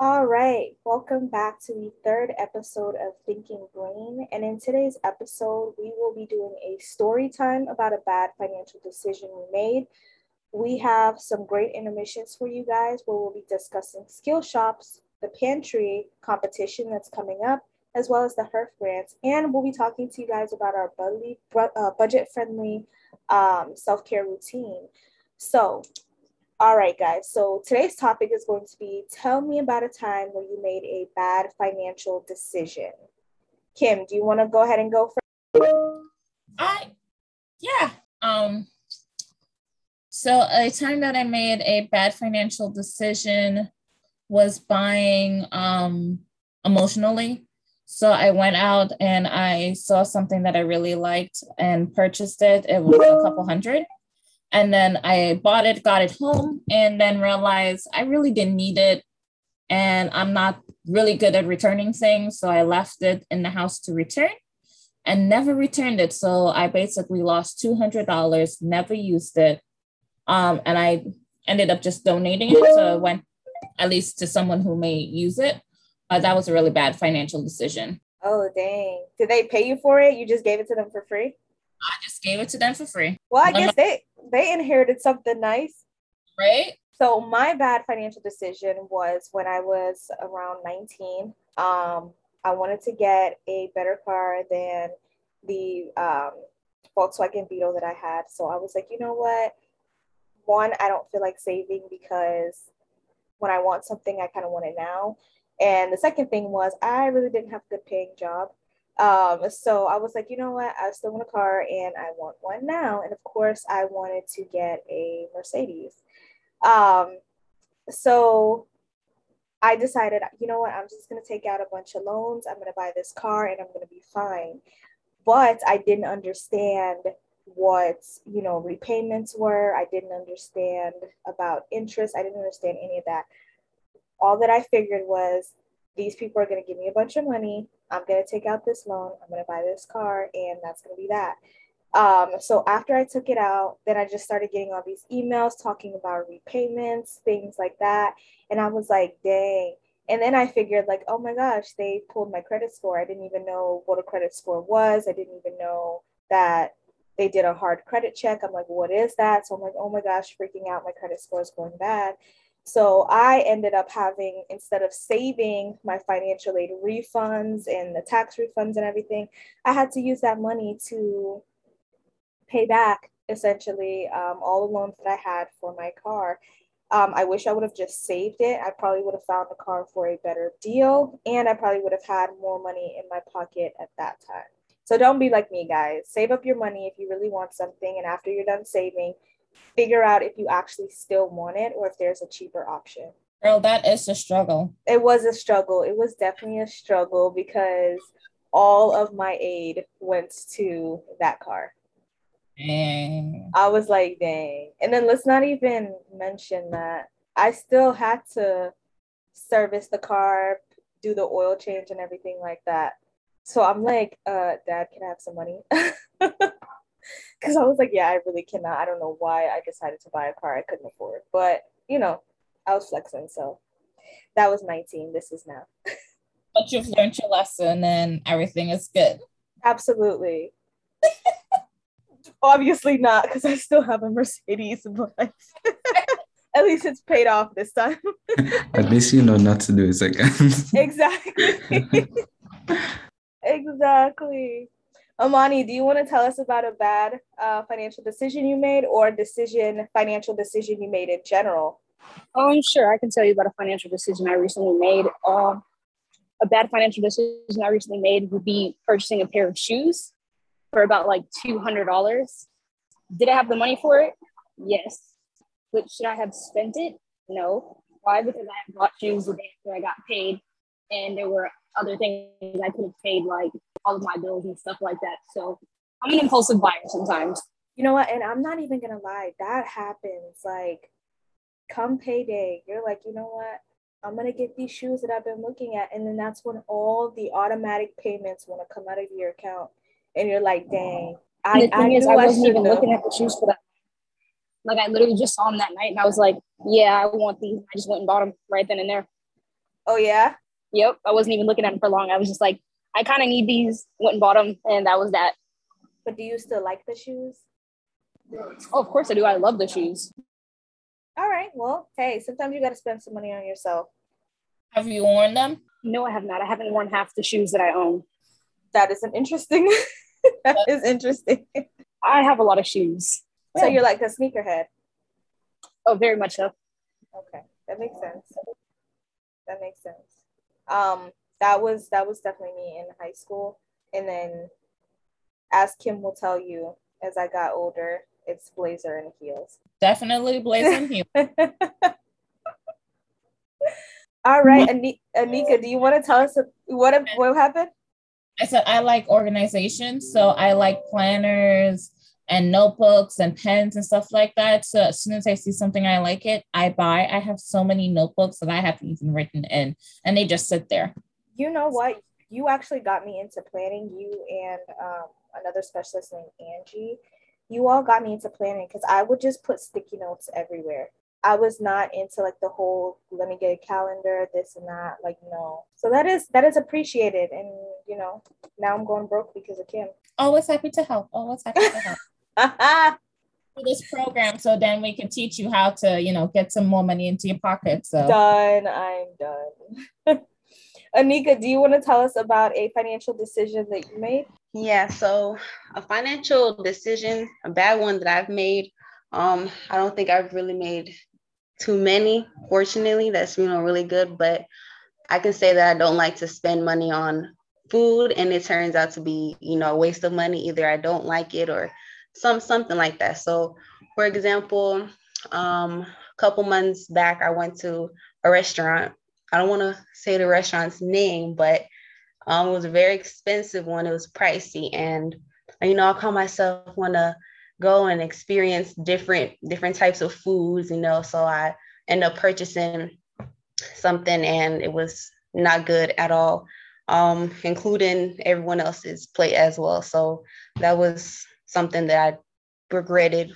All right, welcome back to the third episode of Thinking Brain. And in today's episode, we will be doing a story time about a bad financial decision we made. We have some great intermissions for you guys where we'll be discussing skill shops, the pantry competition that's coming up, as well as the HERF grants. And we'll be talking to you guys about our uh, budget friendly um, self care routine. So, all right, guys. So today's topic is going to be tell me about a time where you made a bad financial decision. Kim, do you want to go ahead and go first? I, yeah. Um, so a time that I made a bad financial decision was buying um, emotionally. So I went out and I saw something that I really liked and purchased it. It was a couple hundred and then I bought it, got it home, and then realized I really didn't need it. And I'm not really good at returning things. So I left it in the house to return and never returned it. So I basically lost $200, never used it. Um, and I ended up just donating it to when, at least to someone who may use it. Uh, that was a really bad financial decision. Oh, dang. Did they pay you for it? You just gave it to them for free? I just gave it to them for free. Well, I guess they they inherited something nice. Right? So my bad financial decision was when I was around 19. Um, I wanted to get a better car than the um, Volkswagen Beetle that I had. So I was like, you know what? One, I don't feel like saving because when I want something, I kind of want it now. And the second thing was I really didn't have a good paying job. Um, so I was like, you know what? I still want a car and I want one now. And of course, I wanted to get a Mercedes. Um, so I decided, you know what? I'm just going to take out a bunch of loans. I'm going to buy this car and I'm going to be fine. But I didn't understand what, you know, repayments were. I didn't understand about interest. I didn't understand any of that. All that I figured was these people are going to give me a bunch of money I'm going to take out this loan, I'm going to buy this car, and that's going to be that. Um, so after I took it out, then I just started getting all these emails talking about repayments, things like that. And I was like, dang. And then I figured, like, oh my gosh, they pulled my credit score. I didn't even know what a credit score was. I didn't even know that they did a hard credit check. I'm like, what is that? So I'm like, oh my gosh, freaking out. My credit score is going bad. So I ended up having, instead of saving my financial aid refunds and the tax refunds and everything, I had to use that money to pay back essentially um, all the loans that I had for my car. Um, I wish I would have just saved it. I probably would have found a car for a better deal and I probably would have had more money in my pocket at that time. So don't be like me, guys. Save up your money if you really want something. And after you're done saving, figure out if you actually still want it or if there's a cheaper option. Girl, that is a struggle. It was a struggle. It was definitely a struggle because all of my aid went to that car. Dang. I was like, dang. And then let's not even mention that I still had to service the car, do the oil change and everything like that. So I'm like, uh, dad, can I have some money? because I was like, yeah, I really cannot. I don't know why I decided to buy a car I couldn't afford, but you know, I was flexing. So that was 19. This is now. but you've learned your lesson and everything is good. Absolutely. Obviously not, because I still have a Mercedes, but at least it's paid off this time. at least you know not to do it again. exactly. exactly. Amani, do you want to tell us about a bad uh, financial decision you made or decision, financial decision you made in general? Um, sure. I can tell you about a financial decision I recently made. Um, a bad financial decision I recently made would be purchasing a pair of shoes for about like $200. Did I have the money for it? Yes. But should I have spent it? No. Why? Because I bought shoes the day after I got paid, and there were other things I could have paid, like all of my bills and stuff like that. So I'm an impulsive buyer sometimes. You know what? And I'm not even gonna lie, that happens. Like, come payday, you're like, you know what? I'm gonna get these shoes that I've been looking at, and then that's when all the automatic payments want to come out of your account, and you're like, dang. I, the thing I is, I wasn't even know. looking at the shoes for that. Like I literally just saw them that night, and I was like, yeah, I want these. I just went and bought them right then and there. Oh yeah. Yep. I wasn't even looking at them for long. I was just like, I kind of need these. Went and bought them, and that was that. But do you still like the shoes? Oh, of course I do. I love the shoes. All right. Well, hey, sometimes you got to spend some money on yourself. Have you worn them? No, I have not. I haven't worn half the shoes that I own. That is an interesting. that is interesting. I have a lot of shoes. So you're like a sneakerhead. Oh, very much so. Okay, that makes sense. That makes sense. Um, that was that was definitely me in high school, and then, as Kim will tell you, as I got older, it's blazer and heels. Definitely blazer and heels. All right, Ani- Anika, do you want to tell us what what happened? I said I like organization, so I like planners and notebooks and pens and stuff like that. So as soon as I see something I like it, I buy. I have so many notebooks that I haven't even written in, and they just sit there. You know what? You actually got me into planning. You and um, another specialist named Angie. You all got me into planning because I would just put sticky notes everywhere. I was not into like the whole let me get a calendar, this and that. Like no. So that is that is appreciated, and you know now I'm going broke because of Kim. Always happy to help. Always happy to help. this program so then we can teach you how to you know get some more money into your pocket so. Done. I'm done. Anika do you want to tell us about a financial decision that you made? Yeah so a financial decision a bad one that i've made um i don't think i've really made too many fortunately. That's you know really good but i can say that i don't like to spend money on food and it turns out to be you know a waste of money. Either i don't like it or some something like that. So, for example, um, a couple months back, I went to a restaurant. I don't want to say the restaurant's name, but um, it was a very expensive one. It was pricey, and you know, I call myself want to go and experience different different types of foods. You know, so I end up purchasing something, and it was not good at all, um, including everyone else's plate as well. So that was something that I regretted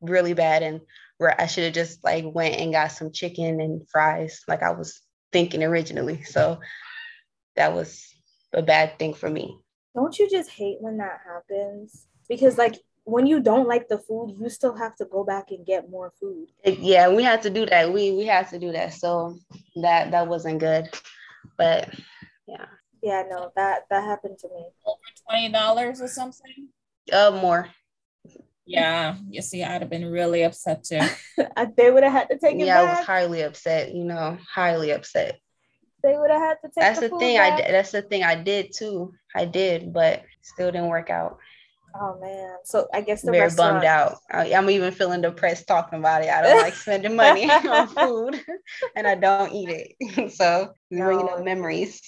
really bad and where I should have just like went and got some chicken and fries like I was thinking originally. So that was a bad thing for me. Don't you just hate when that happens? Because like when you don't like the food, you still have to go back and get more food. Yeah, we had to do that. We we had to do that. So that that wasn't good. But yeah. Yeah, no, that that happened to me. Over twenty dollars or something. Uh, more. Yeah, you see, I'd have been really upset too. they would have had to take it yeah, back. I was highly upset. You know, highly upset. They would have had to take. That's the, the thing. back. I did. That's the thing I did too. I did, but still didn't work out. Oh man! So I guess the very restaurant... bummed out. I, am even feeling depressed talking about it. I don't like spending money on food, and I don't eat it. so no. bringing up memories.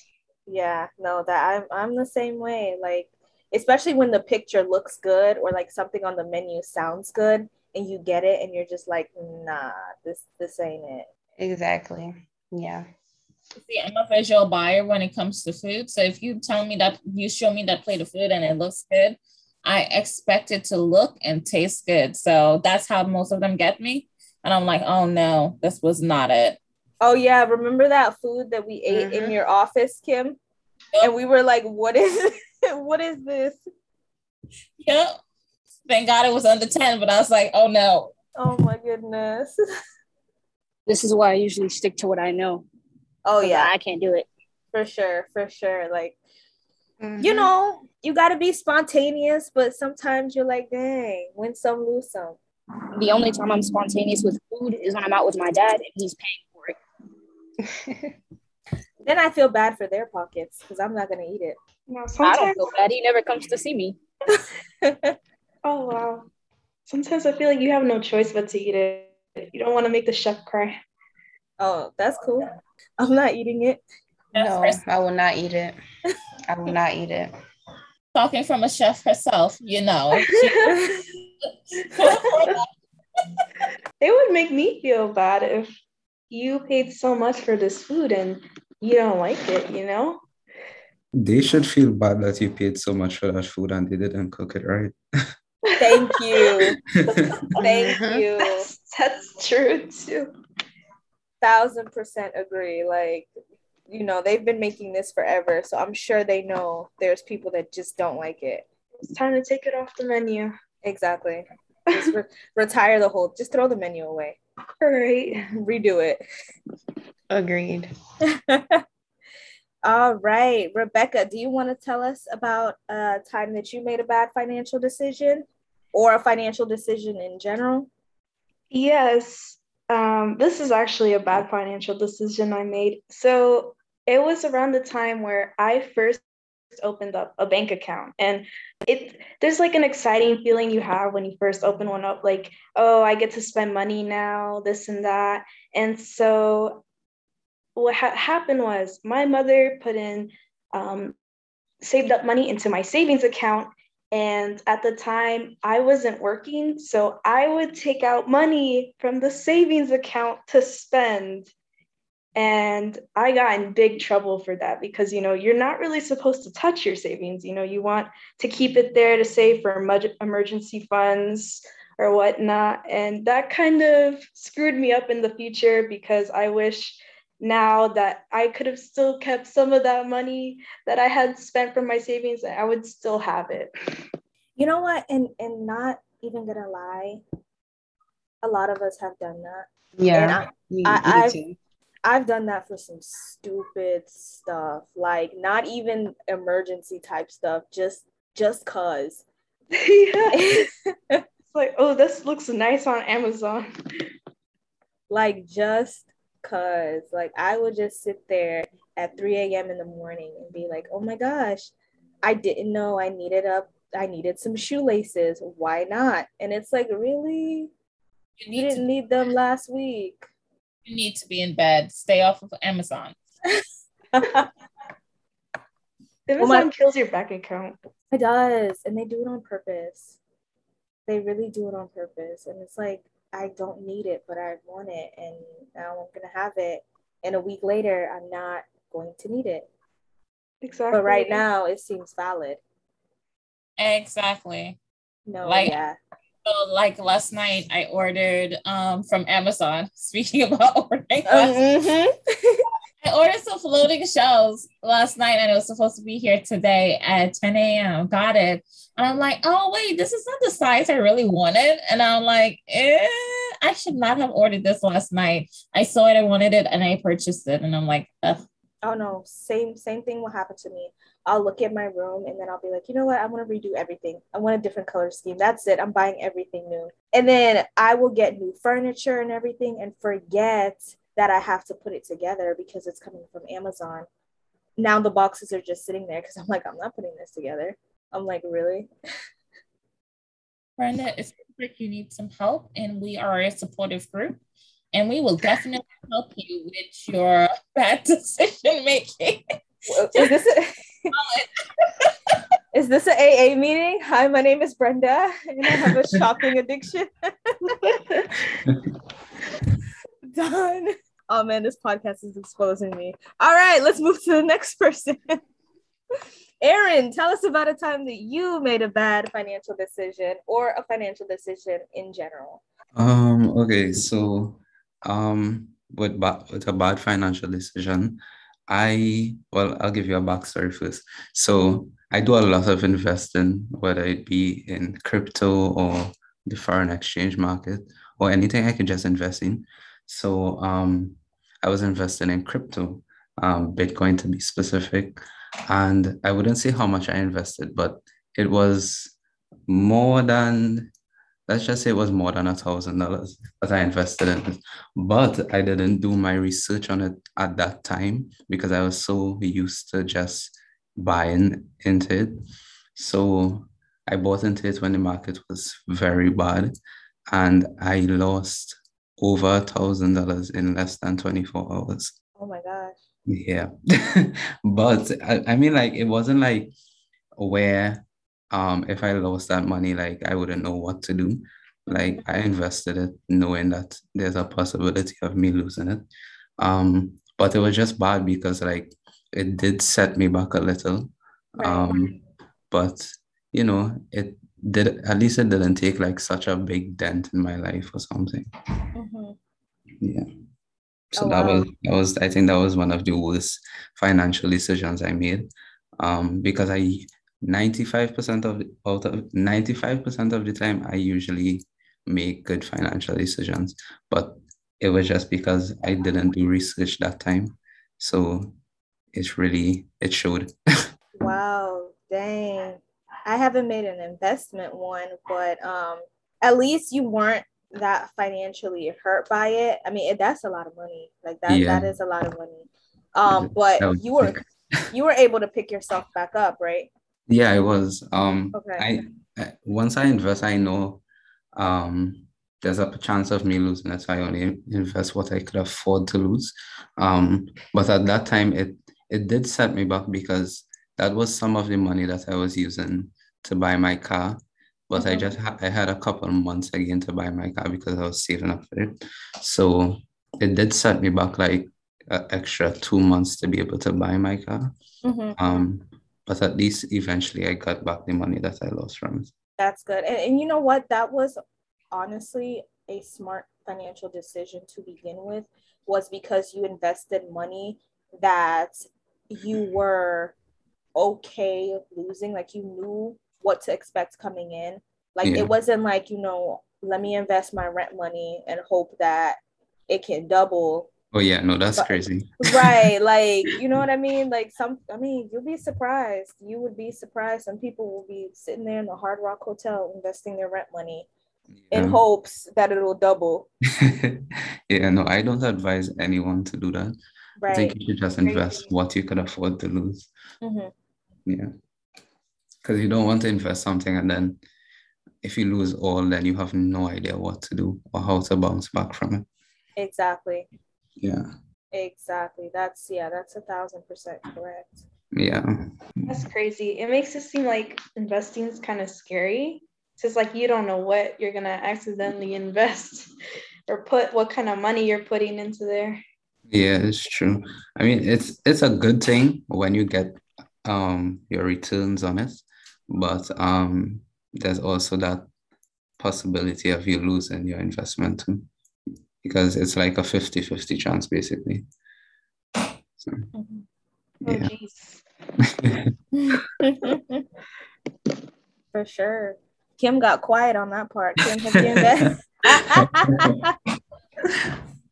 Yeah, no, that I'm I'm the same way. Like especially when the picture looks good or like something on the menu sounds good and you get it and you're just like nah this this ain't it. Exactly. Yeah. See i'm a visual buyer when it comes to food. So if you tell me that you show me that plate of food and it looks good i expect it to look and taste good. So that's how most of them get me. And i'm like oh no this was not it. Oh yeah. Remember that food that we ate mm-hmm. in your office kim yep. and we were like what is what is this? Yep. Thank God it was under 10, but I was like, oh no. Oh my goodness. This is why I usually stick to what I know. Oh yeah. I can't do it. For sure, for sure. Like mm-hmm. you know, you gotta be spontaneous, but sometimes you're like, dang, win some, lose some. The only time I'm spontaneous with food is when I'm out with my dad and he's paying for it. then I feel bad for their pockets because I'm not gonna eat it. No, sometimes... I don't feel bad. He never comes to see me. oh wow. Sometimes I feel like you have no choice but to eat it. You don't want to make the chef cry. Oh, that's cool. I'm not eating it. No, I will not eat it. I will not eat it. Talking from a chef herself, you know. it would make me feel bad if you paid so much for this food and you don't like it, you know? They should feel bad that you paid so much for that food and they didn't cook it right. Thank you. Thank uh-huh. you. That's, that's true too. Thousand percent agree. Like you know, they've been making this forever. So I'm sure they know there's people that just don't like it. It's time to take it off the menu. Exactly. Just re- retire the whole, just throw the menu away. All right. Redo it. Agreed. All right. Rebecca, do you want to tell us about a time that you made a bad financial decision or a financial decision in general? Yes. Um, this is actually a bad financial decision I made. So it was around the time where I first opened up a bank account and it there's like an exciting feeling you have when you first open one up like oh i get to spend money now this and that and so what ha- happened was my mother put in um, saved up money into my savings account and at the time i wasn't working so i would take out money from the savings account to spend. And i got in big trouble for that because you know you're not really supposed to touch your savings you know you want to keep it there to save for emergency funds or whatnot. And that kind of screwed me up in the future because i wish now that I could have still kept some of that money that I had spent from my savings, I would still have it. You know what? And and not even gonna lie, a lot of us have done that. Yeah, and I, I, I've, I've done that for some stupid stuff, like not even emergency type stuff, just just cause. it's like, oh, this looks nice on Amazon. like just cause like I would just sit there at 3 a.m. in the morning and be like, oh my gosh, I didn't know I needed up I needed some shoelaces. Why not? And it's like, really? You, you didn't need them last week. You need to be in bed. Stay off of Amazon. Amazon well, my, kills your bank account. It does. And they do it on purpose. They really do it on purpose. And it's like, I don't need it, but I want it, and now I'm gonna have it. And a week later, I'm not going to need it. Exactly. But right now, it seems valid. Exactly. No. Like, yeah. So like last night, I ordered um from Amazon. Speaking about ordering, mm-hmm. I ordered some floating shelves last night, and it was supposed to be here today at 10 a.m. Got it. And I'm like, oh, wait, this is not the size I really wanted. And I'm like, eh, I should not have ordered this last night. I saw it, I wanted it, and I purchased it. And I'm like, Ugh. oh no, same same thing will happen to me. I'll look at my room and then I'll be like, you know what? I want to redo everything. I want a different color scheme. That's it. I'm buying everything new. And then I will get new furniture and everything and forget that I have to put it together because it's coming from Amazon. Now the boxes are just sitting there because I'm like, I'm not putting this together. I'm like, really? Brenda, it seems like you need some help, and we are a supportive group, and we will definitely help you with your bad decision making. Is this a, is this an AA meeting? Hi, my name is Brenda, and I have a shopping addiction. Done. Oh man, this podcast is exposing me. All right, let's move to the next person. Aaron, tell us about a time that you made a bad financial decision or a financial decision in general. Um, okay, so um with, ba- with a bad financial decision, I well, I'll give you a backstory first. So I do a lot of investing, whether it be in crypto or the foreign exchange market or anything I can just invest in. So um I was invested in crypto, um, Bitcoin to be specific. And I wouldn't say how much I invested, but it was more than, let's just say it was more than a thousand dollars that I invested in it. But I didn't do my research on it at that time because I was so used to just buying into it. So I bought into it when the market was very bad and I lost over a thousand dollars in less than 24 hours. Oh my gosh. Yeah. but I, I mean, like, it wasn't like where um if I lost that money, like I wouldn't know what to do. Like I invested it knowing that there's a possibility of me losing it. Um, but it was just bad because like it did set me back a little. Right. Um, but you know, it did at least it didn't take like such a big dent in my life or something. Mm-hmm. Yeah. So Oh, that wow. was that was I think that was one of the worst financial decisions I made. Um, because I 95% of the, out of 95% of the time I usually make good financial decisions, but it was just because I didn't do research that time. So it's really it showed. Wow, dang. I haven't made an investment one, but um at least you weren't that financially hurt by it. I mean, it, that's a lot of money. Like that Yeah. that is a lot of money. Um but you were you were able to pick yourself back up, right? Yeah, it was. Um, Okay. I, I once I invest, I know um there's a chance of me losing it. So I only invest what I could afford to lose. Um, but at that time it it did set me back because that was some of the money that I was using to buy my car. But I Mhm. just ha I had a couple of months again to buy my car because I was saving up for it. So it did set me back like an extra two months to be able to buy my car. Mhm. Um, but at least eventually I got back the money that I lost from it. That's good. And, and you know what? That was honestly a smart financial decision to begin with, was because you invested money that you were okay losing. Like you knew what to expect coming in. Like Yeah. it wasn't like, you know, let me invest my rent money and hope that it can double Oh yeah, no, that's But- crazy. right like you know what i mean like some i mean you'll be surprised you would be surprised some people will be sitting there in the hard rock hotel investing their rent money in hopes that it'll double Yeah, no, I don't advise anyone to do that. I think you should just invest what you could afford to lose. Mhm. Yeah. Because you don't want to invest something and then if you lose all, then you have no idea what to do or how to bounce back from it. exactly Yeah. exactly that's yeah that's a thousand percent correct Yeah. That's crazy. It makes it seem like investing is kind of scary. It's just like you don't know what you're gonna accidentally invest or put what kind of money you're putting into there. Yeah, it's true. I mean, it's it's a good thing when you get um your returns on it, but um there's also that possibility of you losing your investment too, because it's like a 50-50 chance basically. So, Mhm. Oh yeah. jeez. for sure kim got quiet on that part kim have you invested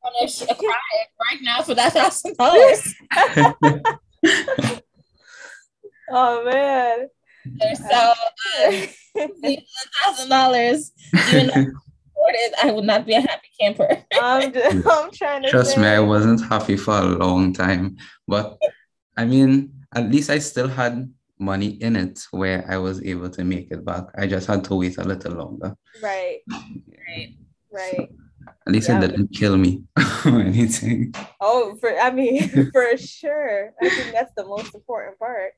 And if cry right now for that thousand dollars. Oh man So thousand dollars, even though I afford it, I would not be a happy camper. I'm just, I'm trying to Trust me. I wasn't happy for a long time, but I mean, at least I still had money in it where I was able to make it back. I just had to wait a little longer. Right, Right. right. At least Yeah. it didn't kill me or anything. Oh, for I mean, for sure. I think that's the most important part.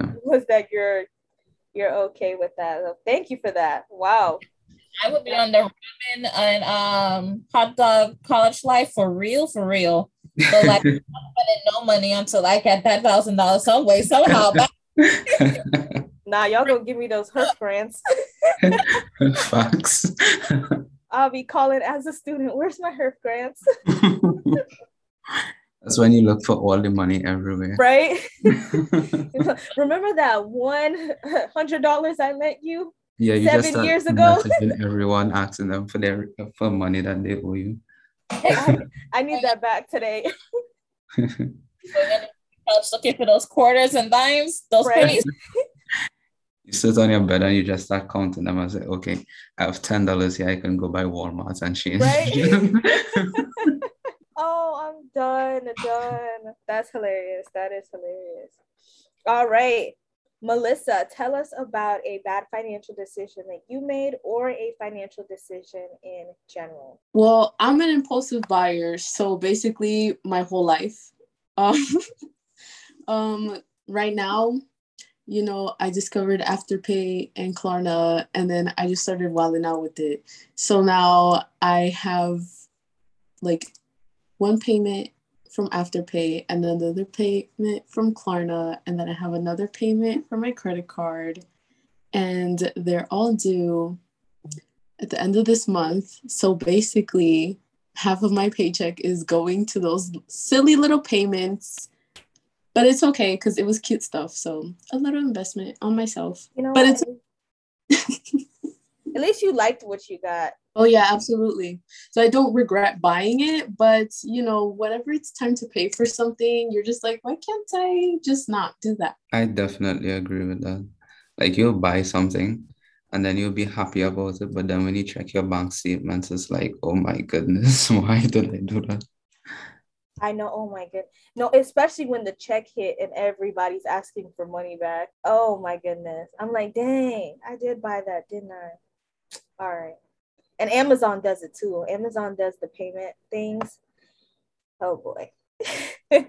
Yeah. Was that you're you're okay with that. So thank you for that. Wow. I would be on the ramen and um hot dog college life for real, for real. But like I'm spending no money until I get that thousand dollars some way, somehow. Nah, y'all gonna give me those HERF grants. Facts. I'll be calling as a student. Where's my HERF grants? That's when you look for all the money everywhere. Right? Remember that one hundred dollars I lent you? Yeah, you Seven just start years ago? messaging everyone asking them for their for money that they owe you. I, I need that back today. couch looking for those quarters and dimes, those Right. pennies. You sit on your bed and you just start counting them and say, okay, I have ten dollars here, I can go buy Walmart and change. Right? Oh, I'm done, done. That's hilarious. That is hilarious. All right. Melissa, tell us about a bad financial decision that you made or a financial decision in general. Well, I'm an impulsive buyer, so basically my whole life. Um, um, right now, you know, I discovered Afterpay and Klarna, and then I just started wilding out with it. So now I have like one payment from Afterpay and then another payment from Klarna, and then I have another payment for my credit card, and they're all due at the end of this month. So basically, half of my paycheck is going to those silly little payments. But it's okay because it was cute stuff. So a little investment on myself. You know, but what? it's at least you liked what you got. Oh yeah, absolutely. So I don't regret buying it, but you know, whenever it's time to pay for something, you're just like, why can't I just not do that? I definitely agree with that. Like you'll buy something and then you'll be happy about it, but then when you check your bank statements, it's like, oh my goodness, why did I do that? I know. Oh my goodness. No, especially when the check hit and everybody's asking for money back. Oh my goodness. I'm like, dang, I did buy that, didn't I? All right. And Amazon does it too. Amazon does the payment things. Oh boy.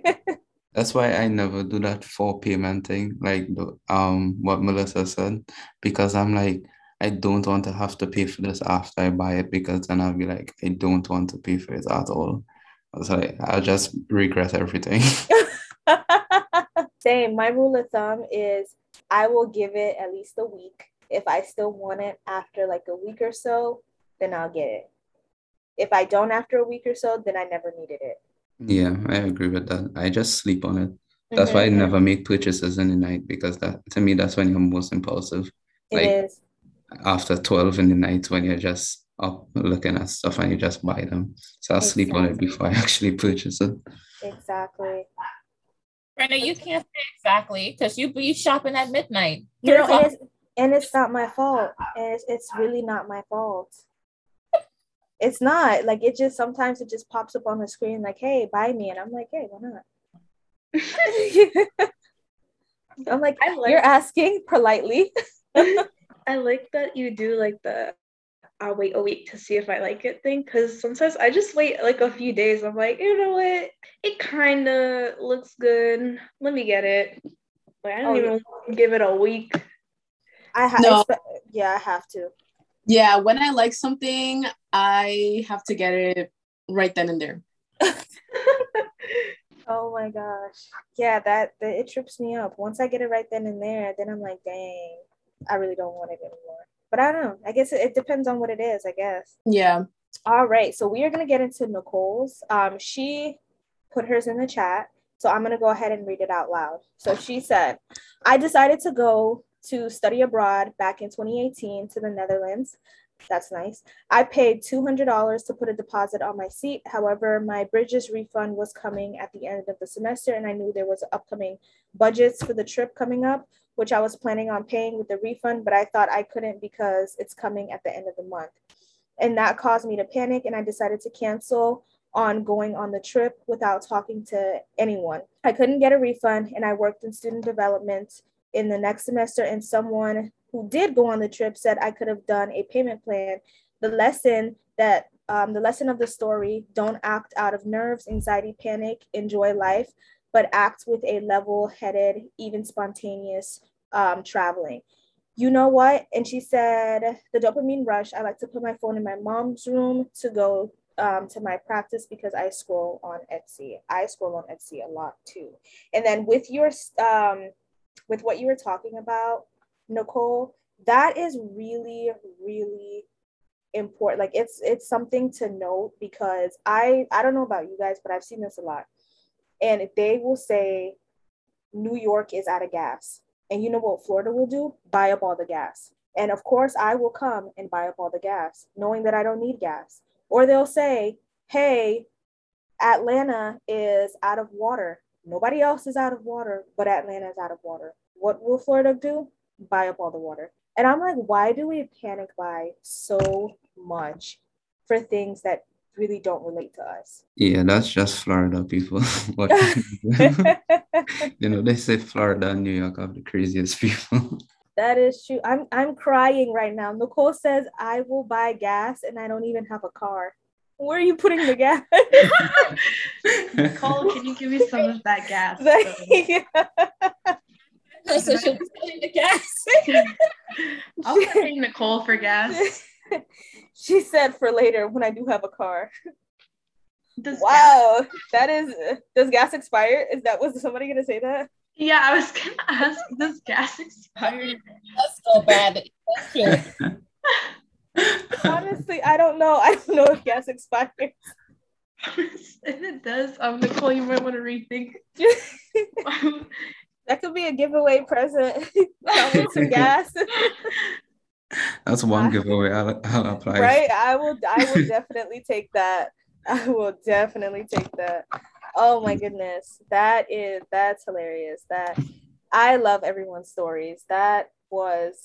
That's why I never do that for payment thing, like the, um what Melissa said, because I'm like, I don't want to have to pay for this after I buy it because then I'll be like, I don't want to pay for it at all. So like, I'll just regret everything. Same. My rule of thumb is I will give it at least a week. If I still want it after like a week or so, then I'll get it. If I don't after a week or so, then I never needed it. Yeah, I agree with that. I just sleep on it. That's why I Mhm. never make purchases in the night because that to me that's when you're most impulsive. It Like is. after 12 in the night when you're just up looking at stuff and you just buy them. So I'll sleep on it before I actually purchase it. Exactly. Brenda, you can't say exactly because you be shopping at midnight. You know, and it's, and it's not my fault. And it's, it's really not my fault. It's not like it just sometimes it just pops up on the screen like, hey, buy me. And I'm like, hey, why not? I'm like, I like you're asking politely. I like that you do like the I'll wait a week to see if I like it thing because sometimes I just wait like a few days. I'm like, you know what? It kind of looks good. Let me get it. Like I don't Oh, yeah. even give it a week. I have, No. yeah, I have to. Yeah, when I like something, I have to get it right then and there. Oh my gosh. Yeah, that, that it trips me up. Once I get it right then and there, then I'm like, dang, I really don't want it anymore. But I don't know. I guess it, it depends on what it is, I guess. Yeah. All right. So we are gonna get into Nicole's. Um, she put hers in the chat. So I'm gonna go ahead and read it out loud. So she said, I decided to go to study abroad back in 2018 to the Netherlands. That's nice. I paid $200 to put a deposit on my seat. However, my Bridges refund was coming at the end of the semester, and I knew there was upcoming budgets for the trip coming up, which I was planning on paying with the refund, but I thought I couldn't because it's coming at the end of the month. And that caused me to panic, and I decided to cancel on going on the trip without talking to anyone. I couldn't get a refund, and I worked in student development in the next semester, and someone who did go on the trip said I could have done a payment plan. The lesson that um, the lesson of the story don't act out of nerves, anxiety, panic, enjoy life, but act with a level headed, even spontaneous um, traveling. You know what? And she said, the dopamine rush, I like to put my phone in my mom's room to go um, to my practice because I scroll on Etsy. I scroll on Etsy a lot too. And then with your, um, with what you were talking about, Nicole, that is really, really important. Like it's it's something to note because I I don't know about you guys, but I've seen this a lot. And they will say New York is out of gas. And you know what Florida will do? Buy up all the gas. And of course, I will come and buy up all the gas, knowing that I don't need gas. Or they'll say, hey, Atlanta is out of water. Nobody else is out of water, but Atlanta is out of water. What will Florida do? Buy up all the water. And I'm like, why do we panic buy so much for things that really don't relate to us? Yeah, that's just Florida people. You know, they say Florida and New York have the craziest people. That is true. I'm I'm crying right now. Nicole says I will buy gas and I don't even have a car. Where are you putting the gas? Nicole, can you give me some of that gas? Oh, so she'll be selling the gas. I'll pay Nicole for gas. she said for later when I do have a car. Does gas- Wow, that is. Does gas expire? Is that was somebody gonna say that? yeah, I was gonna ask, does gas expire? That's so bad. That's true. Honestly, I don't know. I don't know if gas expires. if it does, um, Nicole, you might want to rethink. that could be a giveaway present. some gas. That's one giveaway. I'll, I'll apply. Right, I will. I will definitely take that. I will definitely take that. Oh my goodness, that is that's hilarious. That I love everyone's stories. That was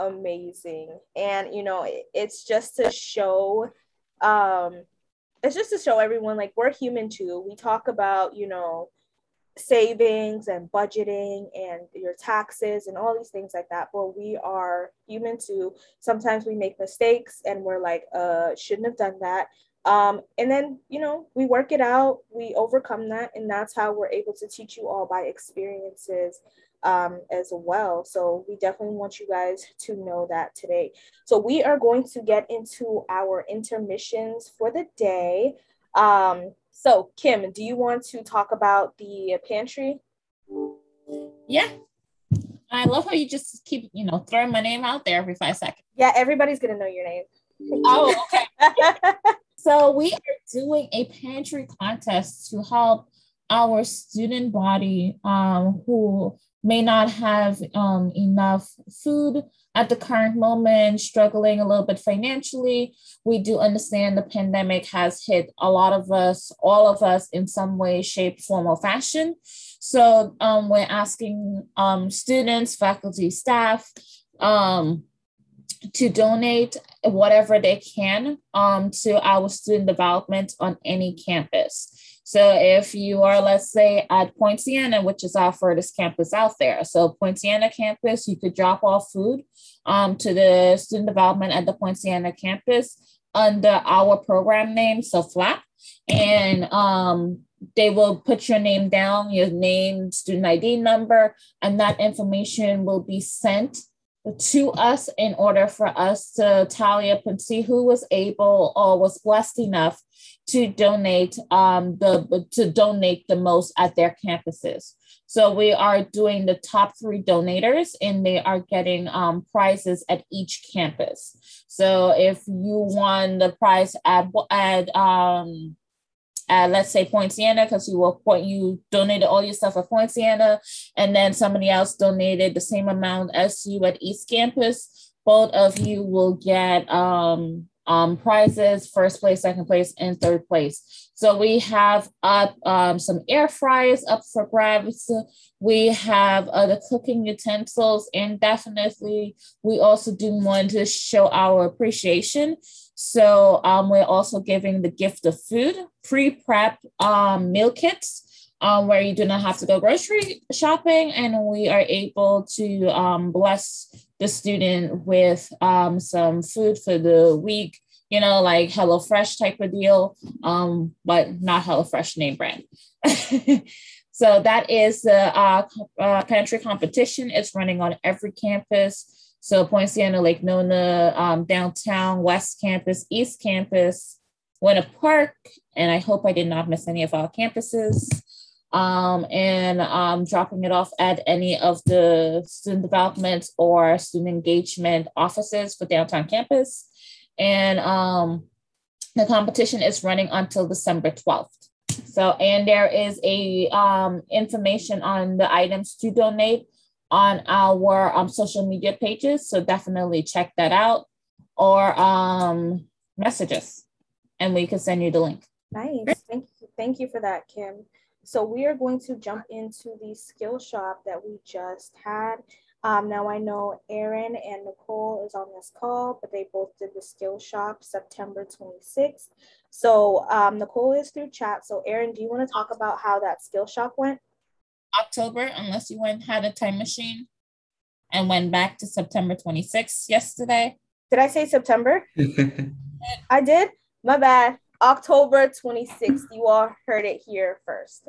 amazing, and you know, it, it's just to show um it's just to show everyone like we're human too. We talk about, you know, savings and budgeting and your taxes and all these things like that. But we are human too. Sometimes we make mistakes and we're like, uh, shouldn't have done that. Um, and then, you know, we work it out, we overcome that, and that's how we're able to teach you all by experiences um, as well. So we definitely want you guys to know that today. So we are going to get into our intermissions for the day. Um, so Kim, do you want to talk about the pantry? Yeah. I love how you just keep, you know, throwing my name out there every five seconds. Yeah, everybody's gonna know your name. Oh, okay. so we are doing a pantry contest to help our student body um, who may not have um, enough food at the current moment, struggling a little bit financially. We do understand the pandemic has hit a lot of us, all of us, in some way, shape, form, or fashion. So um, we're asking um, students, faculty, staff um, to donate whatever they can um, to our student development on any campus. So if you are, let's say, at Poinciana, which is our furthest campus out there, so Poinciana campus, you could drop off food um, to the student development at the Poinciana campus under our program name, so FLAP, and um, they will put your name down, your name, student ID number, and that information will be sent to us in order for us to tally up and see who was able or was blessed enough to donate um, the to donate the most at their campuses. So we are doing the top three donators, and they are getting um, prizes at each campus. So if you won the prize at at um, at let's say Poinciana, because you were point you donated all your stuff at Poinciana, and then somebody else donated the same amount as you at East Campus. Both of you will get um, um, prizes first place, second place, and third place. So we have up um, some air fryers up for grabs. We have other cooking utensils, and definitely we also do want to show our appreciation. So um, we're also giving the gift of food, pre-prep um, meal kits. Um, where you do not have to go grocery shopping, and we are able to um, bless the student with um, some food for the week, you know, like HelloFresh type of deal, um, but not HelloFresh name brand. so that is the uh, uh, pantry competition. It's running on every campus. So Poinciana, Lake Nona, um, downtown, West Campus, East Campus, Winter Park, and I hope I did not miss any of our campuses um, and um, dropping it off at any of the student development or student engagement offices for downtown campus. And um, the competition is running until December 12th. So, and there is a um, information on the items to donate on our um, social media pages. So definitely check that out or um, message us and we can send you the link. Nice. Thank you. Thank you for that, Kim. So we are going to jump into the skill shop that we just had. Um, now I know Aaron and Nicole is on this call, but they both did the skill shop September 26th. So um, Nicole is through chat. So Aaron, do you want to talk about how that skill shop went? October, unless you went had a time machine and went back to September 26th yesterday. Did I say September? I did. My bad. October 26th. You all heard it here first.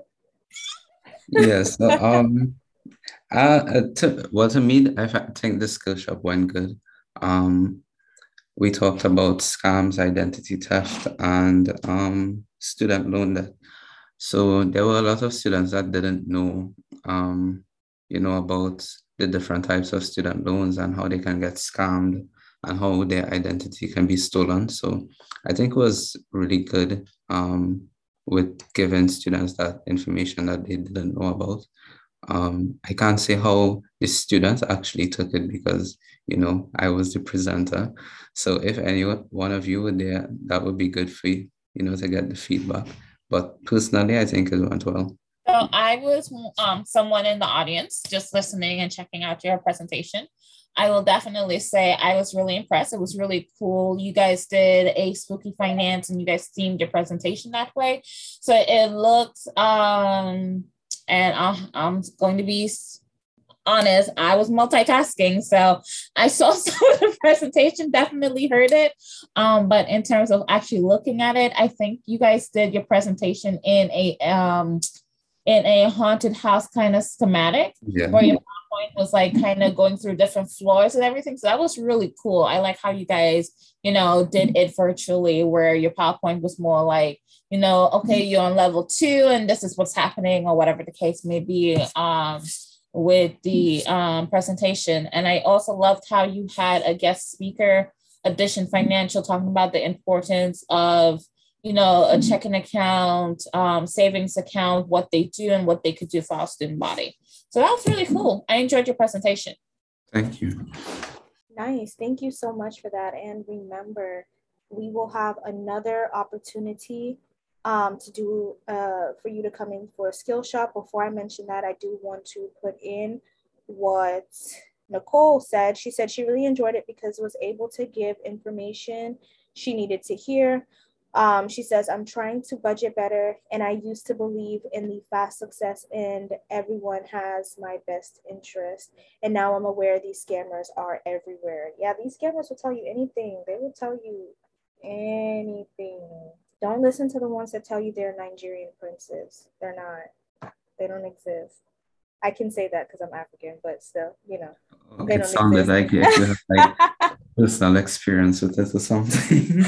Yes. Um, uh, to, well, to me, I think the skill shop went good. Um, we talked about scams, identity theft, and um, student loan debt. So there were a lot of students that didn't know, um, you know, about the different types of student loans and how they can get scammed and how their identity can be stolen. So I think it was really good. Um, with giving students that information that they didn't know about. Um, I can't say how the students actually took it because you know I was the presenter. So if any one of you were there, that would be good for you, you know, to get the feedback. But personally, I think it went well. So I was um, someone in the audience just listening and checking out your presentation. I will definitely say I was really impressed. It was really cool. You guys did a spooky finance and you guys themed your presentation that way. So it looked, um, and I'm, I'm going to be honest, I was multitasking. So I saw some of the presentation, definitely heard it. Um, but in terms of actually looking at it, I think you guys did your presentation in a um in a haunted house kind of schematic yeah. where your PowerPoint was like kind of going through different floors and everything. So that was really cool. I like how you guys, you know, did it virtually where your PowerPoint was more like, you know, okay, you're on level two and this is what's happening or whatever the case may be. Um, with the um, presentation. And I also loved how you had a guest speaker, Addition Financial, talking about the importance of you know, a checking account, um, savings account, what they do and what they could do for our student body. So that was really cool. I enjoyed your presentation. Thank you. Nice. Thank you so much for that. And remember, we will have another opportunity um, to do uh, for you to come in for a skill shop. Before I mention that, I do want to put in what Nicole said. She said she really enjoyed it because it was able to give information she needed to hear um, she says, I'm trying to budget better, and I used to believe in the fast success, and everyone has my best interest. And now I'm aware these scammers are everywhere. Yeah, these scammers will tell you anything, they will tell you anything. Don't listen to the ones that tell you they're Nigerian princes. They're not, they don't exist. I can say that because I'm African, but still, you know. It sounded exist. like like personal experience with it or something.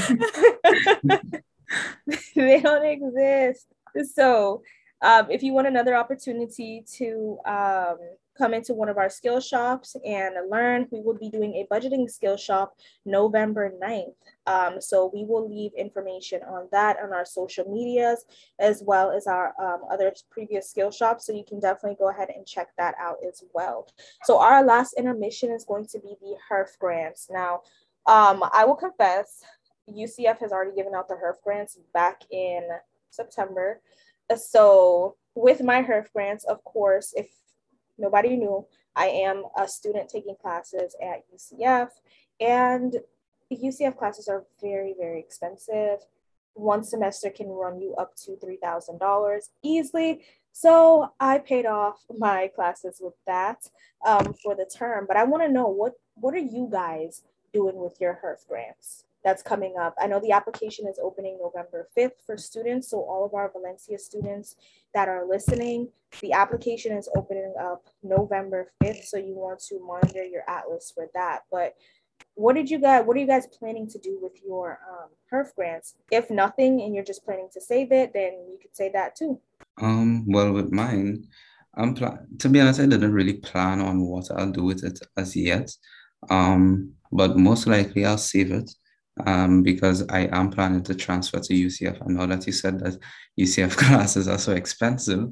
they don't exist. So, um, if you want another opportunity to um, come into one of our skill shops and learn, we will be doing a budgeting skill shop November 9th. Um, so we will leave information on that on our social medias as well as our um, other previous skill shops. So you can definitely go ahead and check that out as well. So our last intermission is going to be the HEERF grants. Now, um, I will confess, UCF has already given out the HEERF grants back in September. So with my HEERF grants, of course, if nobody knew, I am a student taking classes at UCF and UCF classes are very, very expensive. One semester can run you up to $3,000 easily. So I paid off my classes with that um, for the term. But I want to know what, what are you guys doing with your HEERF grants? That's coming up. I know the application is opening November 5th for students. So all of our Valencia students that are listening, the application is opening up November 5th. So you want to monitor your Atlas for that. But what did you guys, what are you guys planning to do with your um, HEERF grants? If nothing and you're just planning to save it, then you could say that too. Um, well, with mine, I'm pl- to be honest, I didn't really plan on what I'll do with it as yet. Um, but most likely I'll save it um, because I am planning to transfer to UCF. I know that you said that UCF classes are so expensive.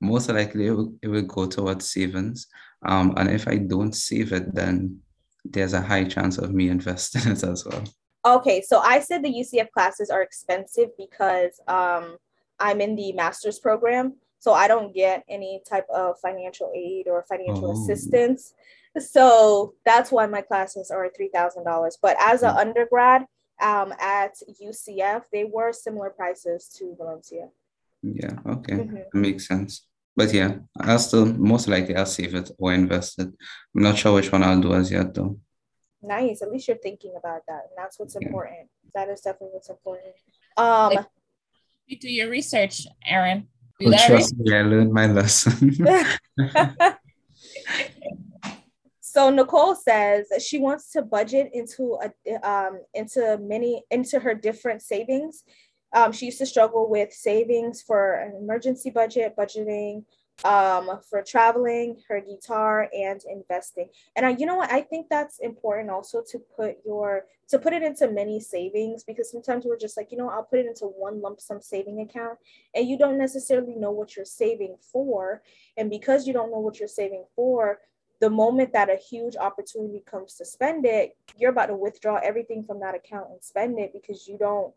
Most likely it will, it will go towards savings. Um, and if I don't save it, then there's a high chance of me investing it as well. Okay, so I said the UCF classes are expensive because um, I'm in the master's program. So I don't get any type of financial aid or financial oh. assistance. So that's why my classes are $3,000. But as an mm. undergrad um, at UCF, they were similar prices to Valencia. Yeah, okay. Mm-hmm. That makes sense. But yeah, I'll still, most likely, I'll save it or invest it. I'm not sure which one I'll do as yet, though. Nice. At least you're thinking about that. And that's what's important. That is definitely what's important. Um, you do your research, Aaron. Do well, trust research. me, I learned my lesson. So Nicole says she wants to budget into a um, into many into her different savings. Um, she used to struggle with savings for an emergency budget, budgeting um, for traveling, her guitar, and investing. And I, you know what? I think that's important also to put your to put it into many savings because sometimes we're just like, you know, I'll put it into one lump sum saving account, and you don't necessarily know what you're saving for. And because you don't know what you're saving for, the moment that a huge opportunity comes to spend it, you're about to withdraw everything from that account and spend it because you don't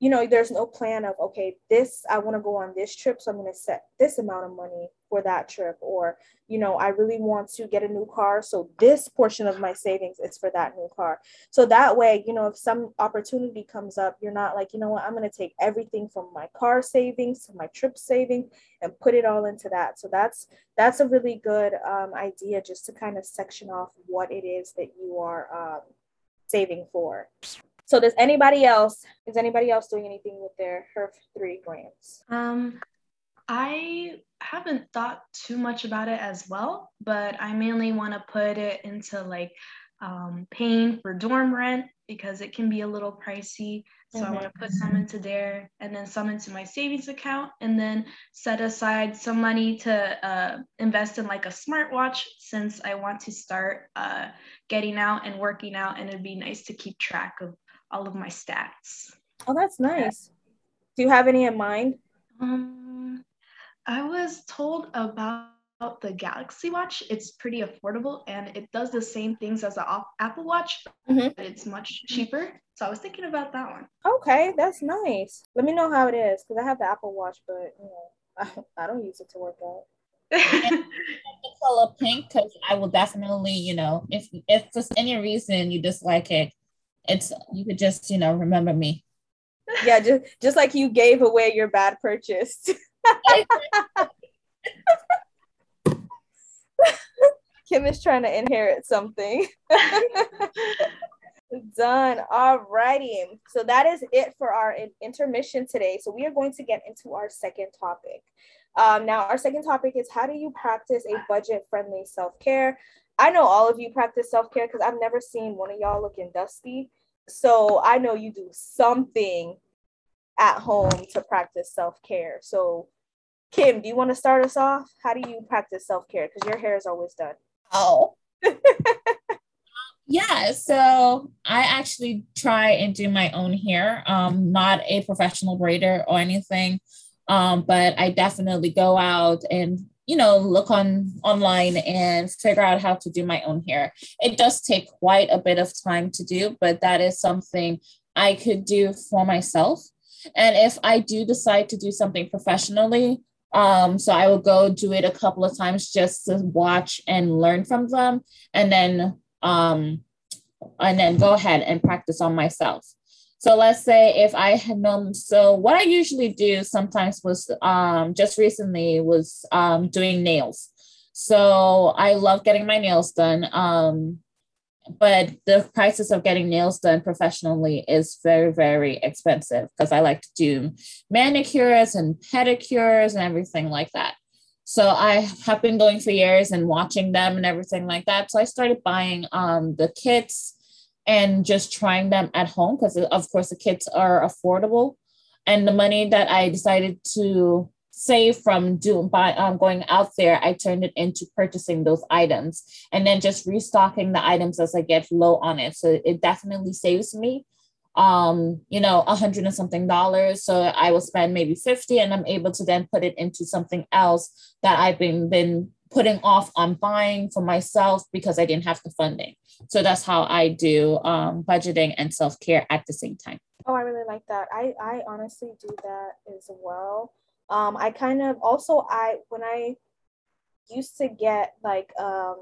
you know, there's no plan of, okay, this, I want to go on this trip. So I'm going to set this amount of money for that trip. Or, you know, I really want to get a new car. So this portion of my savings is for that new car. So that way, you know, if some opportunity comes up, you're not like, you know what, I'm going to take everything from my car savings to my trip savings and put it all into that. So that's, that's a really good um, idea just to kind of section off what it is that you are um, saving for. So does anybody else, is anybody else doing anything with their HEERF three grants? Um, I haven't thought too much about it as well, but I mainly want to put it into like um, paying for dorm rent because it can be a little pricey. So mm-hmm. I want to put some into there and then some into my savings account and then set aside some money to uh, invest in like a smartwatch since I want to start uh, getting out and working out and it'd be nice to keep track of all of my stats. Oh, that's nice. Do you have any in mind? Um, I was told about the Galaxy Watch. It's pretty affordable and it does the same things as the Apple Watch, mm-hmm. but it's much cheaper. So I was thinking about that one. Okay, that's nice. Let me know how it is because I have the Apple Watch, but you know, I, I don't use it to work out. the color pink because I will definitely, you know, if if for any reason you dislike it, it's you could just you know remember me. Yeah just just like you gave away your bad purchase. Kim is trying to inherit something. Done. All righty. So that is it for our intermission today. So we are going to get into our second topic. Um, now our second topic is how do you practice a budget friendly self-care? I know all of you practice self care because I've never seen one of y'all looking dusty. So I know you do something at home to practice self care. So, Kim, do you want to start us off? How do you practice self care? Because your hair is always done. Oh. yeah, so I actually try and do my own hair. Um, not a professional braider or anything, um, but I definitely go out and you know look on online and figure out how to do my own hair. It does take quite a bit of time to do but that is something i could do for myself. And if i do decide to do something professionally um so i will go do it a couple of times just to watch and learn from them and then um and then go ahead and practice on myself so let's say if I had known, so what I usually do sometimes was um, just recently was um, doing nails. So I love getting my nails done. Um, but the prices of getting nails done professionally is very, very expensive because I like to do manicures and pedicures and everything like that. So I have been going for years and watching them and everything like that. So I started buying um, the kits and just trying them at home because of course the kits are affordable. And the money that i decided to save from doing by um, going out there i turned it into purchasing those items and then just restocking the items as i get low on it. So it definitely saves me um you know a hundred and something dollars. So i will spend maybe 50 and i'm able to then put it into something else that i've been been putting off on buying for myself because I didn't have the funding. So that's how I do um, budgeting and self care at the same time. Oh, I really like that. I, I honestly do that as well. Um, I kind of also I when I used to get like um,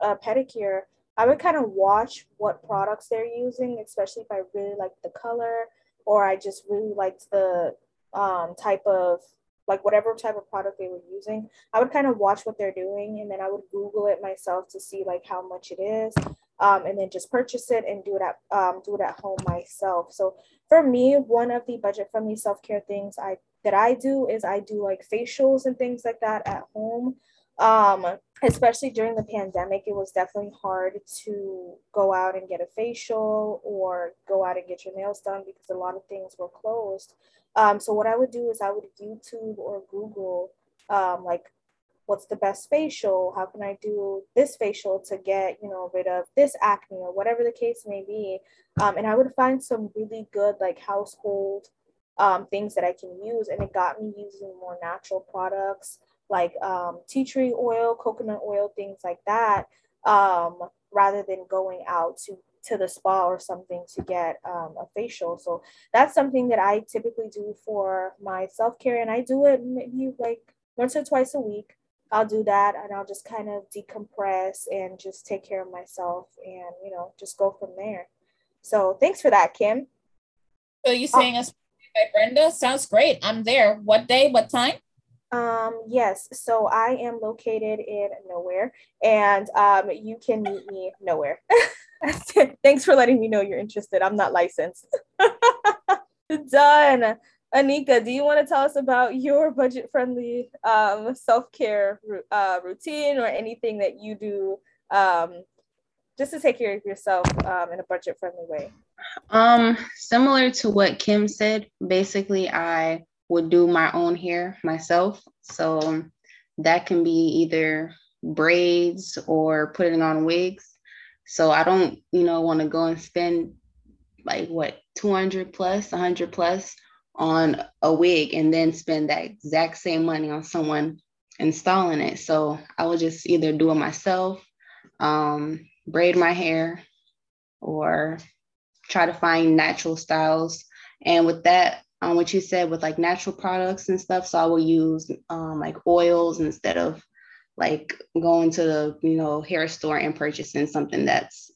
a pedicure, I would kind of watch what products they're using, especially if I really like the color or I just really liked the um, type of like whatever type of product they were using i would kind of watch what they're doing and then i would google it myself to see like how much it is um, and then just purchase it and do it at um, do it at home myself. So for me one of the budget friendly self-care things i that i do is i do like facials and things like that at home. Um, especially during the pandemic it was definitely hard to go out and get a facial or go out and get your nails done because a lot of things were closed um, so what I would do is I would YouTube or Google um, like what's the best facial? How can i do this facial to get you know rid of this acne or whatever the case may be? Um, and i would find some really good like household um, things that i can use and it got me using more natural products like um, tea tree oil coconut oil things like that um, rather than going out to to the spa or something to get um, a facial. So that's something that I typically do for my self care, and I do it maybe like once or twice a week. I'll do that and I'll just kind of decompress and just take care of myself and, you know, just go from there. So thanks for that, Kim. So you saying us by Brenda? Sounds great. I'm there. What day? What time? Um, yes. So I am located in nowhere and um, you can meet me nowhere. Thanks for letting me know you're interested. I'm not licensed. Done. Anika, do you want to tell us about your budget friendly um, self care uh, routine or anything that you do um, just to take care of yourself um, in a budget friendly way? Um, similar to what Kim said, basically, I would do my own hair myself. So that can be either braids or putting on wigs. So I don't, you know, want to go and spend like what 200 plus, 100 plus on a wig and then spend that exact same money on someone installing it. So I will just either do it myself, um, braid my hair, or try to find natural styles. And with that, um, what you said with like natural products and stuff, so I will use um, like oils instead of like going to the you know hair store and purchasing something that's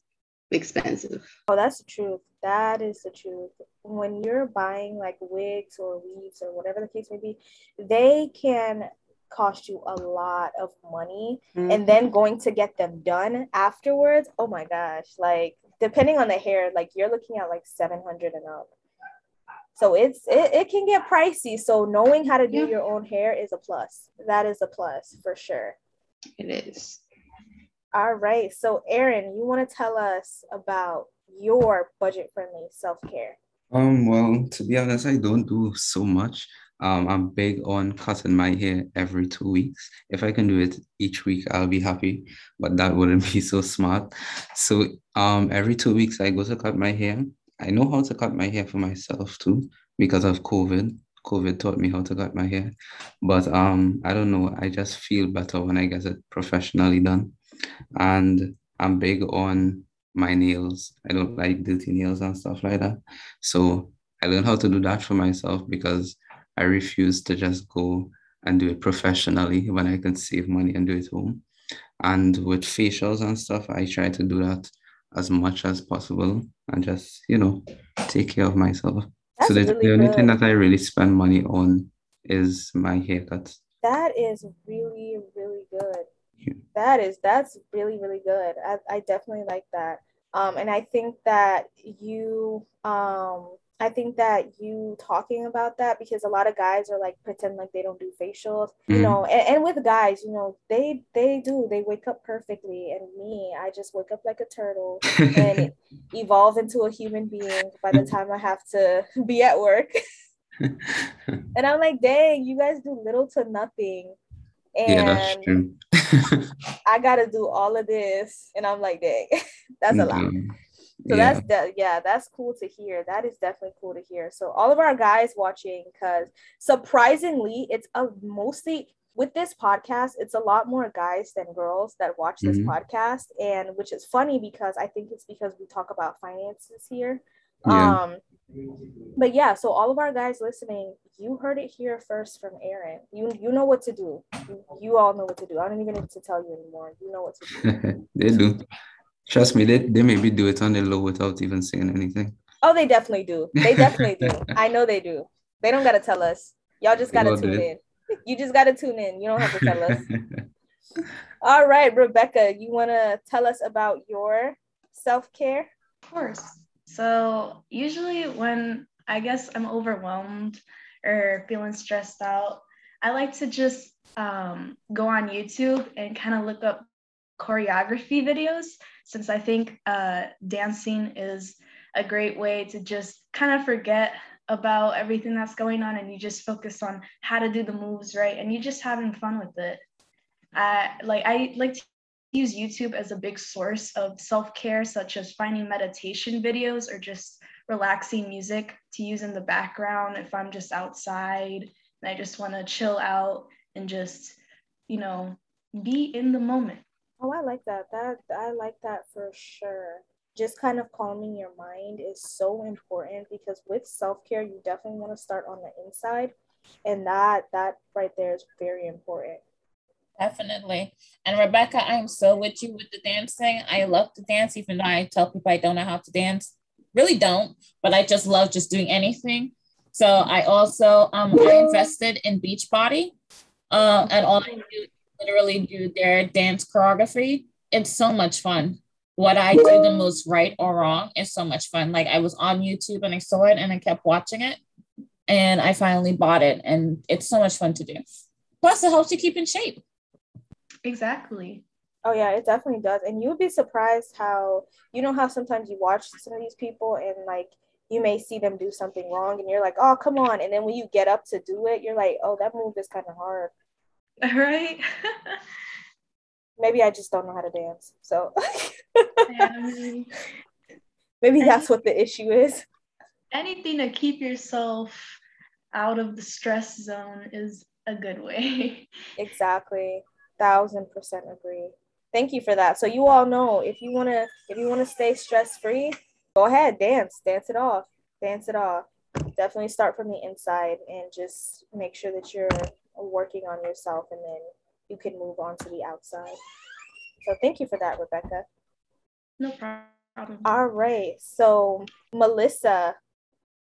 expensive. Oh, that's the truth. That is the truth. When you're buying like wigs or weaves or whatever the case may be, they can cost you a lot of money mm-hmm. and then going to get them done afterwards oh my gosh like depending on the hair like you're looking at like 700 and up so it's it, it can get pricey so knowing how to do yeah. your own hair is a plus that is a plus for sure it is all right. So, Aaron, you want to tell us about your budget friendly self care? Um, well, to be honest, I don't do so much. Um, I'm big on cutting my hair every two weeks. If I can do it each week, I'll be happy, but that wouldn't be so smart. So, um, every two weeks, I go to cut my hair. I know how to cut my hair for myself too because of COVID. COVID taught me how to cut my hair, but um, I don't know. I just feel better when I get it professionally done and I'm big on my nails. I don't like dirty nails and stuff like that. So I learned how to do that for myself because I refuse to just go and do it professionally when I can save money and do it home. And with facials and stuff, I try to do that as much as possible and just, you know, take care of myself. That's so the, really the only good. thing that I really spend money on is my haircut. That is really, really good. That is that's really really good. I, I definitely like that. Um, and I think that you um I think that you talking about that because a lot of guys are like pretend like they don't do facials, mm-hmm. you know, and, and, with guys, you know, they they do, they wake up perfectly. And me, I just wake up like a turtle and evolve into a human being by the time I have to be at work. and I'm like, dang, you guys do little to nothing and yeah, that's true. I gotta do all of this, and I'm like, dang, that's mm-hmm. a lot. Mm-hmm. So yeah. that's that. Yeah, that's cool to hear. That is definitely cool to hear. So all of our guys watching, because surprisingly, it's a mostly with this podcast, it's a lot more guys than girls that watch this mm-hmm. podcast, and which is funny because I think it's because we talk about finances here. Yeah. Um, but yeah, so all of our guys listening, you heard it here first from Aaron. You you know what to do. You, you all know what to do. I don't even need to tell you anymore. You know what to do. they do. Trust me, they, they maybe do it on the low without even saying anything. Oh, they definitely do. They definitely do. I know they do. They don't gotta tell us. Y'all just gotta tune in. You just gotta tune in. You don't have to tell us. all right, Rebecca, you wanna tell us about your self-care? Of course. So usually when I guess I'm overwhelmed or feeling stressed out, I like to just um, go on YouTube and kind of look up choreography videos since I think uh, dancing is a great way to just kind of forget about everything that's going on and you just focus on how to do the moves right and you're just having fun with it. I like I like to use YouTube as a big source of self-care, such as finding meditation videos or just relaxing music to use in the background if I'm just outside and I just want to chill out and just, you know, be in the moment. Oh, I like that. That I like that for sure. Just kind of calming your mind is so important because with self-care, you definitely want to start on the inside. And that that right there is very important. Definitely. And Rebecca, I'm so with you with the dancing. I love to dance, even though I tell people I don't know how to dance. Really don't, but I just love just doing anything. So I also um I invested in Beachbody. Uh, and all I do literally do their dance choreography. It's so much fun. What I do the most right or wrong is so much fun. Like I was on YouTube and I saw it and I kept watching it. And I finally bought it. And it's so much fun to do. Plus, it helps you keep in shape. Exactly. Oh yeah, it definitely does. And you would be surprised how you know how sometimes you watch some of these people and like you may see them do something wrong and you're like, oh come on. And then when you get up to do it, you're like, oh that move is kind of hard. Right. Maybe I just don't know how to dance. So maybe that's what the issue is. Anything to keep yourself out of the stress zone is a good way. Exactly thousand percent agree. Thank you for that. So you all know if you wanna if you wanna stay stress free, go ahead, dance, dance it off, dance it off. Definitely start from the inside and just make sure that you're working on yourself, and then you can move on to the outside. So thank you for that, Rebecca. No problem. All right. So Melissa,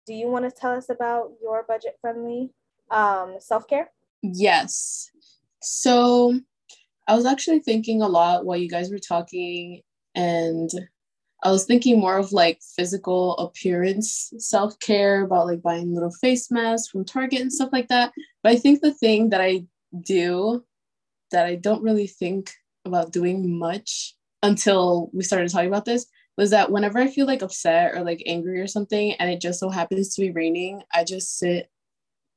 do you want to tell us about your budget friendly um, self care? Yes. So I was actually thinking a lot while you guys were talking, and I was thinking more of like physical appearance self care about like buying little face masks from Target and stuff like that. But I think the thing that I do that I don't really think about doing much until we started talking about this was that whenever I feel like upset or like angry or something, and it just so happens to be raining, I just sit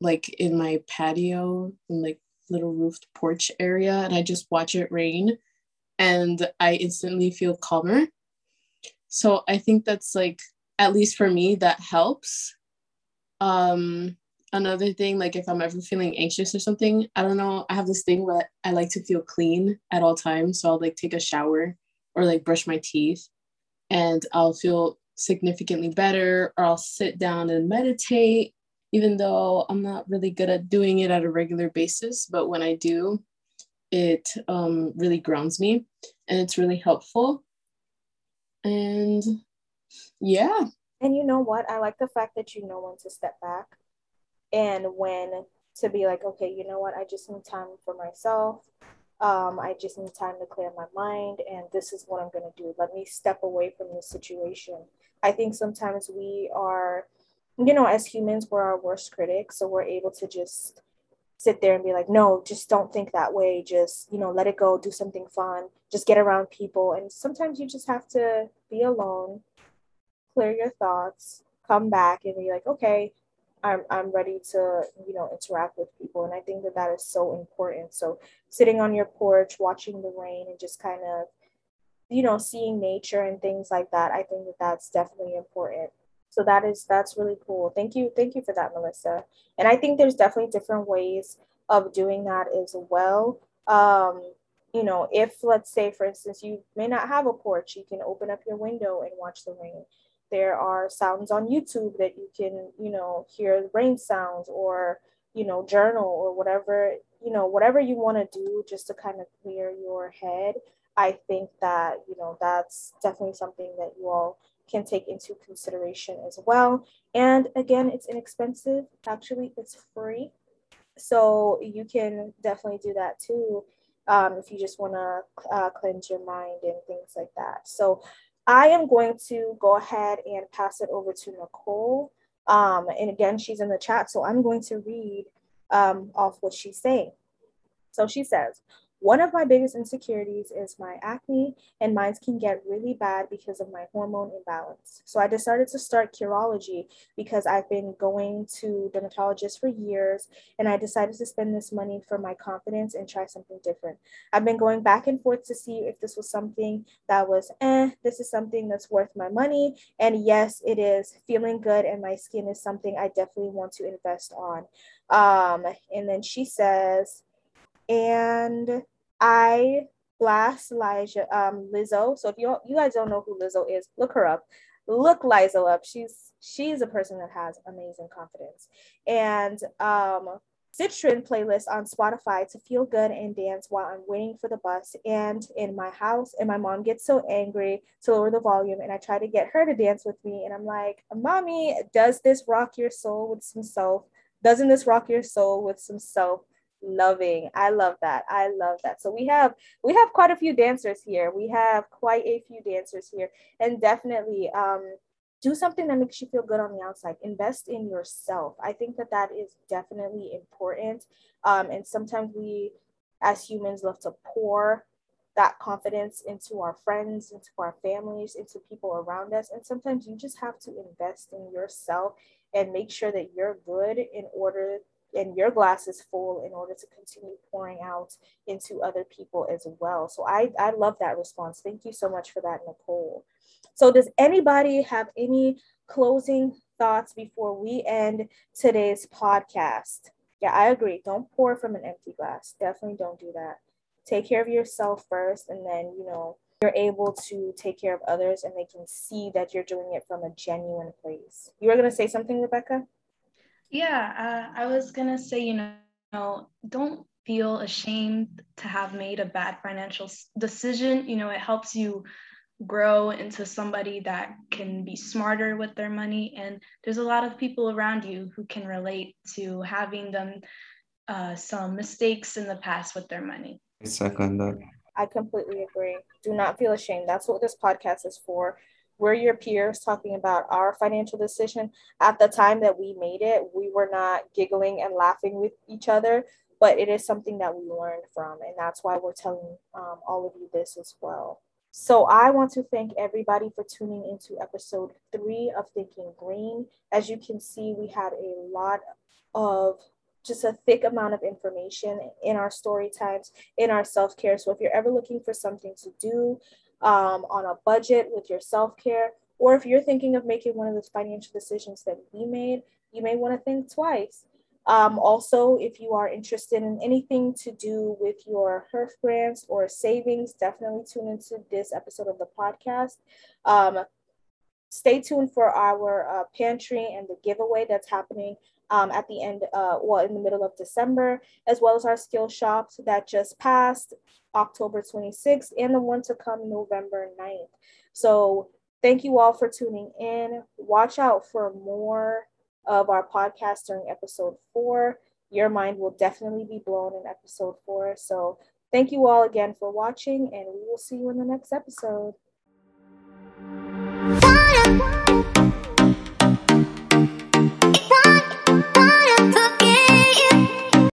like in my patio and like little roofed porch area and I just watch it rain and I instantly feel calmer. So I think that's like, at least for me, that helps. Um, another thing, like if I'm ever feeling anxious or something, I don't know, I have this thing where I like to feel clean at all times. So I'll like take a shower or like brush my teeth and I'll feel significantly better or I'll sit down and meditate even though I'm not really good at doing it at a regular basis. But when I do, it um, really grounds me and it's really helpful. And yeah. And you know what? I like the fact that you know when to step back and when to be like, okay, you know what? I just need time for myself. Um, I just need time to clear my mind, and this is what I'm going to do. Let me step away from this situation. I think sometimes we are you know, as humans, we're our worst critics. So we're able to just sit there and be like, no, just don't think that way. Just, you know, let it go, do something fun, just get around people. And sometimes you just have to be alone, clear your thoughts, come back and be like, okay, I'm, I'm ready to, you know, interact with people. And I think that that is so important. So sitting on your porch, watching the rain and just kind of, you know, seeing nature and things like that, I think that that's definitely important. So that is that's really cool. Thank you thank you for that melissa. And i think there's definitely different ways of doing that as well. Um you know if let's say for instance you may not have a porch you can open up your window and watch the rain there are sounds on youtube that you can you know hear rain sounds or you know journal or whatever you know whatever you want to do just to kind of clear your head i think that you know that's definitely something that you all can take into consideration as well. And again, it's inexpensive. Actually, it's free. So you can definitely do that too um, if you just want to uh, cleanse your mind and things like that. So I am going to go ahead and pass it over to Nicole. Um, and again, she's in the chat, so I'm going to read um, off what she's saying. So she says, one of my biggest insecurities is my acne, and mine can get really bad because of my hormone imbalance. So I decided to start Curology because I've been going to dermatologists for years, and I decided to spend this money for my confidence and try something different. I've been going back and forth to see if this was something that was, eh, this is something that's worth my money. And yes, it is feeling good, and my skin is something I definitely want to invest on. Um, and then she says, and I blast Elijah, um, Lizzo. So if you you guys don't know who Lizzo is, look her up. Look Lizzo up. She's she's a person that has amazing confidence. And um, Citron playlist on Spotify to feel good and dance while I'm waiting for the bus and in my house. And my mom gets so angry to lower the volume, and I try to get her to dance with me. And I'm like, Mommy, does this rock your soul with some self? Doesn't this rock your soul with some self? Loving. I love that. I love that. So we have we have quite a few dancers here. We have quite a few dancers here. And definitely um do something that makes you feel good on the outside. Invest in yourself. I think that that is definitely important. Um and sometimes we as humans love to pour that confidence into our friends into our families into people around us. And sometimes you just have to invest in yourself and make sure that you're good in order and your glass is full in order to continue pouring out into other people as well. So I, I love that response. Thank you so much for that, Nicole. So does anybody have any closing thoughts before we end today's podcast? Yeah, I agree. Don't pour from an empty glass. Definitely don't do that. Take care of yourself first, and then, you know, you're able to take care of others and they can see that you're doing it from a genuine place. You were going to say something, Rebecca? Yeah, uh, I was gonna say, you know, don't feel ashamed to have made a bad financial decision. You know, it helps you grow into somebody that can be smarter with their money. And there's a lot of people around you who can relate to having done uh, some mistakes in the past with their money. I second that. I completely agree. Do not feel ashamed. That's what this podcast is for we're your peers talking about our financial decision. At the time that we made it, we were not giggling and laughing with each other, but it is something that we learned from. And that's why we're telling um, all of you this as well. So I want to thank everybody for tuning into episode three of Thinking Green. As you can see, we had a lot of just a thick amount of information in our story times, in our self care. So if you're ever looking for something to do, um, on a budget with your self care, or if you're thinking of making one of those financial decisions that we made, you may want to think twice. Um, also, if you are interested in anything to do with your HEERF grants or savings, definitely tune into this episode of the podcast. Um, stay tuned for our uh, pantry and the giveaway that's happening um, at the end, uh, well, in the middle of December, as well as our skill shops that just passed October 26th and the one to come November 9th. So thank you all for tuning in. Watch out for more of our podcast during episode four. Your mind will definitely be blown in episode four. So thank you all again for watching, and we will see you in the next episode.